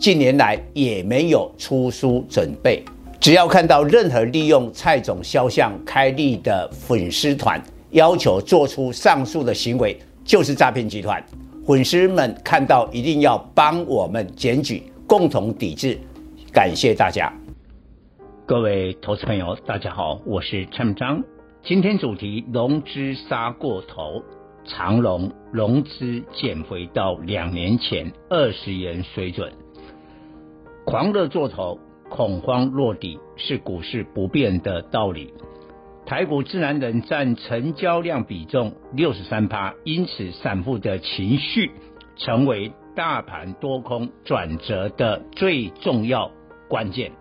近年来也没有出书准备。只要看到任何利用蔡总肖像开立的粉丝团，要求做出上述的行为，就是诈骗集团。粉丝们看到一定要帮我们检举，共同抵制。感谢大家。各位投资朋友，大家好，我是陈章。今天主题：融资杀过头，长隆融资减回到两年前二十元水准。狂热做头，恐慌落底，是股市不变的道理。台股自然人占成交量比重六十三趴，因此散户的情绪成为大盘多空转折的最重要关键。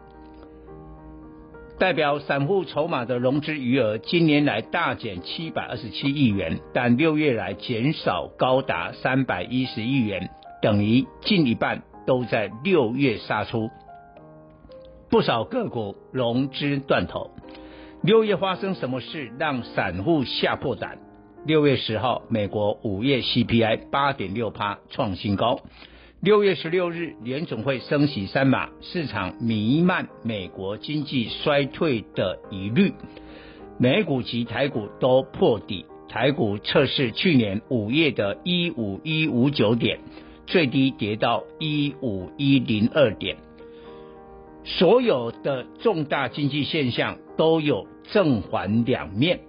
代表散户筹码的融资余额，今年来大减七百二十七亿元，但六月来减少高达三百一十亿元，等于近一半都在六月杀出。不少个股融资断头。六月发生什么事让散户吓破胆？六月十号，美国五月 CPI 八点六趴创新高。六月十六日，联总会升息三码，市场弥漫美国经济衰退的疑虑，美股及台股都破底，台股测试去年五月的一五一五九点，最低跌到一五一零二点，所有的重大经济现象都有正反两面。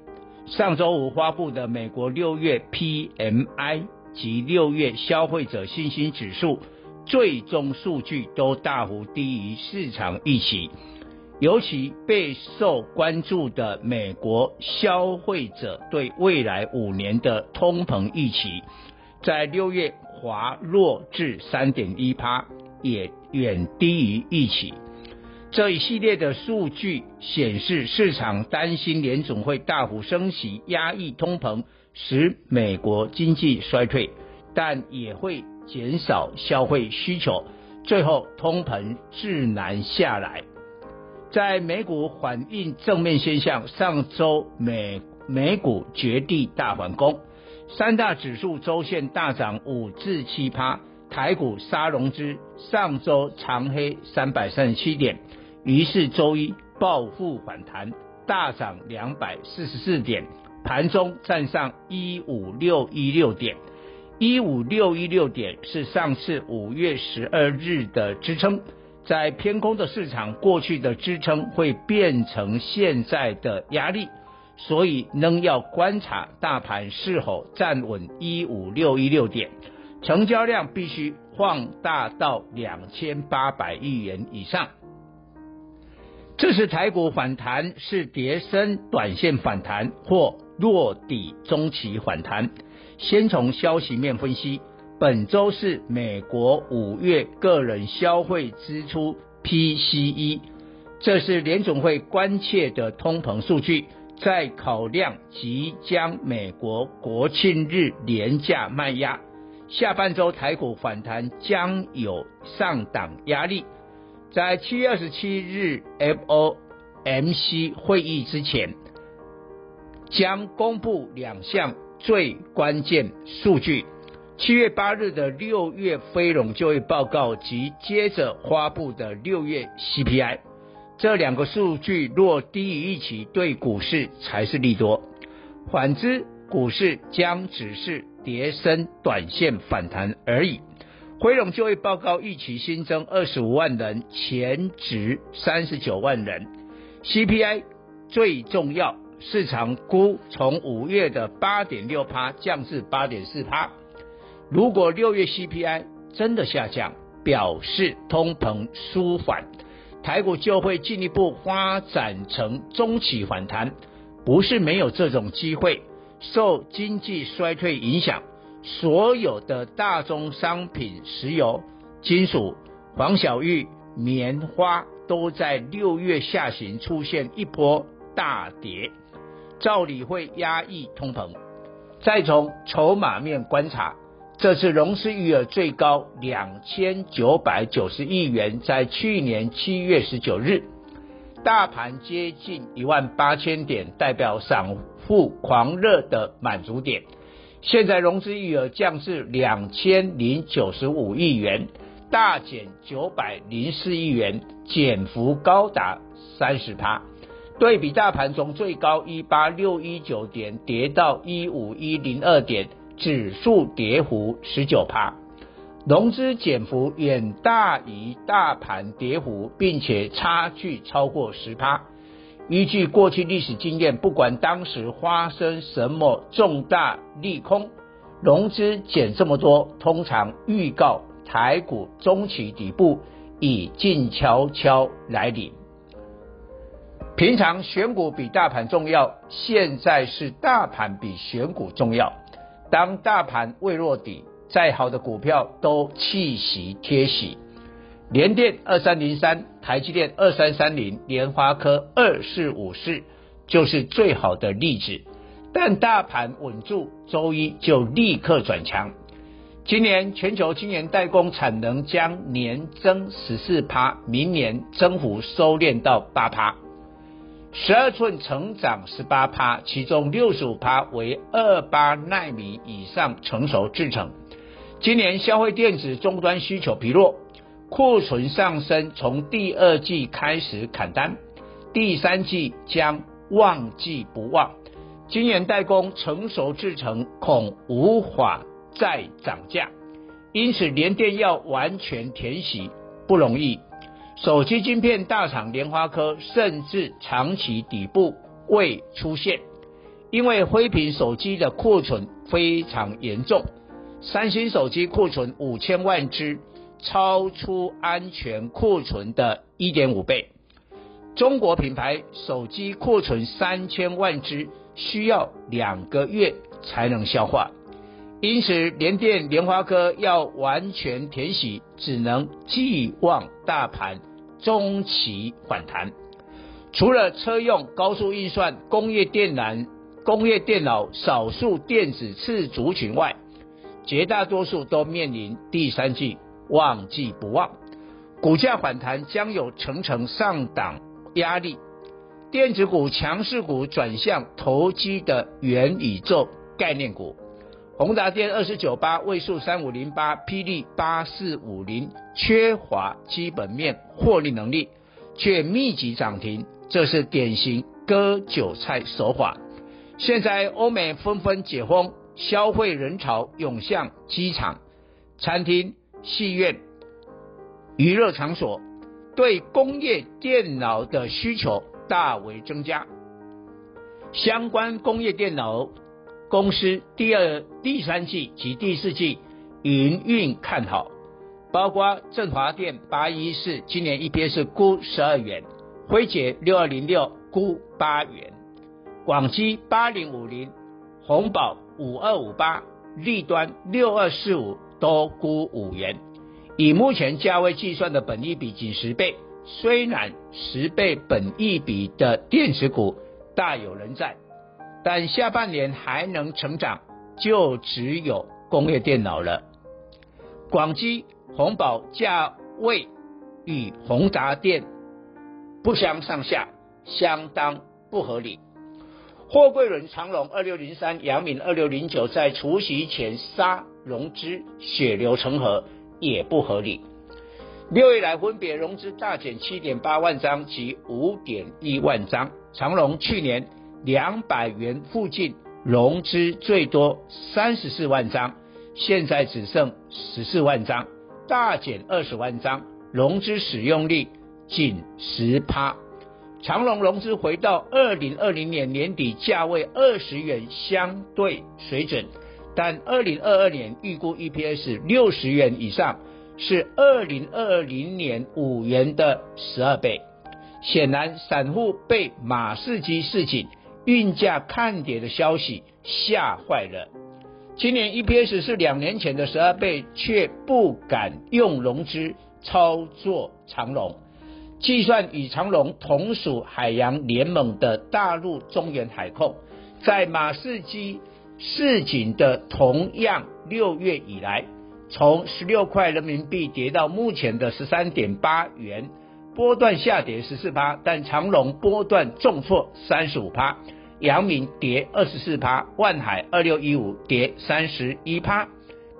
上周五发布的美国六月 PMI。及六月消费者信心指数最终数据都大幅低于市场预期，尤其备受关注的美国消费者对未来五年的通膨预期，在六月滑落至三点一趴，也远低于预期。这一系列的数据显示，市场担心联总会大幅升息，压抑通膨。使美国经济衰退，但也会减少消费需求，最后通膨自然下来。在美股反映正面现象，上周美美股绝地大反攻，三大指数周线大涨五至七趴，台股杀融资，上周长黑三百三十七点，于是周一暴复反弹，大涨两百四十四点。盘中站上一五六一六点，一五六一六点是上次五月十二日的支撑，在偏空的市场，过去的支撑会变成现在的压力，所以仍要观察大盘是否站稳一五六一六点，成交量必须放大到两千八百亿元以上。这是台股反弹，是跌升短线反弹或落底中期反弹。先从消息面分析，本周是美国五月个人消费支出 PCE，这是联总会关切的通膨数据。在考量即将美国国庆日连假卖压，下半周台股反弹将有上档压力。在七月二十七日 FOMC 会议之前，将公布两项最关键数据：七月八日的六月非农就业报告及接着发布的六月 CPI。这两个数据若低于一起，对股市才是利多；反之，股市将只是跌升短线反弹而已。非农就业报告预期新增二十五万人，前值三十九万人。CPI 最重要，市场估从五月的八点六趴降至八点四趴。如果六月 CPI 真的下降，表示通膨舒缓，台股就会进一步发展成中期反弹。不是没有这种机会，受经济衰退影响。所有的大宗商品、石油、金属、黄小玉、棉花都在六月下旬出现一波大跌，照理会压抑通膨。再从筹码面观察，这次融资余额最高两千九百九十亿元，在去年七月十九日，大盘接近一万八千点，代表散户狂热的满足点。现在融资余额降至两千零九十五亿元，大减九百零四亿元，减幅高达三十趴。对比大盘从最高一八六一九点跌到一五一零二点，指数跌幅十九趴，融资减幅远大于大盘跌幅，并且差距超过十趴。依据过去历史经验，不管当时发生什么重大利空，融资减这么多，通常预告台股中期底部已静悄悄来临。平常选股比大盘重要，现在是大盘比选股重要。当大盘未落底，再好的股票都弃息贴息。联电二三零三、台积电二三三零、联发科二四五四就是最好的例子。但大盘稳住，周一就立刻转强。今年全球晶圆代工产能将年增十四趴，明年增幅收敛到八趴。十二寸成长十八趴，其中六十五趴为二八奈米以上成熟制程。今年消费电子终端需求疲弱。库存上升，从第二季开始砍单，第三季将旺季不旺。今年代工成熟制程恐无法再涨价，因此联电要完全填息不容易。手机晶片大厂联发科甚至长期底部未出现，因为灰屏手机的库存非常严重，三星手机库存五千万只。超出安全库存的一点五倍，中国品牌手机库存三千万只，需要两个月才能消化，因此联电、联发科要完全填息，只能寄望大盘中期反弹。除了车用、高速运算、工业电缆、工业电脑少数电子次族群外，绝大多数都面临第三季。旺季不旺，股价反弹将有层层上档压力。电子股强势股转向投机的元宇宙概念股，宏达电二十九八、位数三五零八、霹雳八四五零缺乏基本面获利能力，却密集涨停，这是典型割韭菜手法。现在欧美纷纷解封，消费人潮涌向机场、餐厅。戏院、娱乐场所对工业电脑的需求大为增加，相关工业电脑公司第二、第三季及第四季营运看好，包括振华电八一四今年 EPS 估十二元，辉捷六二零六估八元，广基八零五零，鸿宝五二五八，立端六二四五。都估五元，以目前价位计算的本益比仅十倍，虽然十倍本益比的电子股大有人在，但下半年还能成长，就只有工业电脑了。广基、宏宝价位与宏达电不相上下，相当不合理。货柜轮长荣二六零三、阳明二六零九在除夕前杀融资，血流成河也不合理。六月来分别融资大减七点八万张及五点一万张。长荣去年两百元附近融资最多三十四万张，现在只剩十四万张，大减二十万张，融资使用率仅十趴。长隆融资回到二零二零年年底价位二十元相对水准，但二零二二年预估 EPS 六十元以上，是二零二零年五元的十二倍。显然，散户被马士基市井、运价看跌的消息吓坏了。今年 EPS 是两年前的十二倍，却不敢用融资操作长龙。计算与长龙同属海洋联盟的大陆中远海控，在马士基市井的同样六月以来，从十六块人民币跌到目前的十三点八元，波段下跌十四趴，但长荣波段重挫三十五趴，阳明跌二十四趴，万海二六一五跌三十一趴，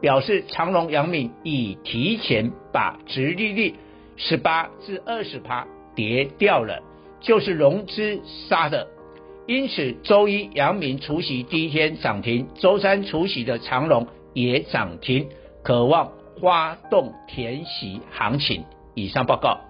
表示长荣、阳明已提前把殖利率。十八至二十趴跌掉了，就是融资杀的。因此，周一阳明除息第一天涨停，周三除息的长隆也涨停，渴望发动填息行情。以上报告。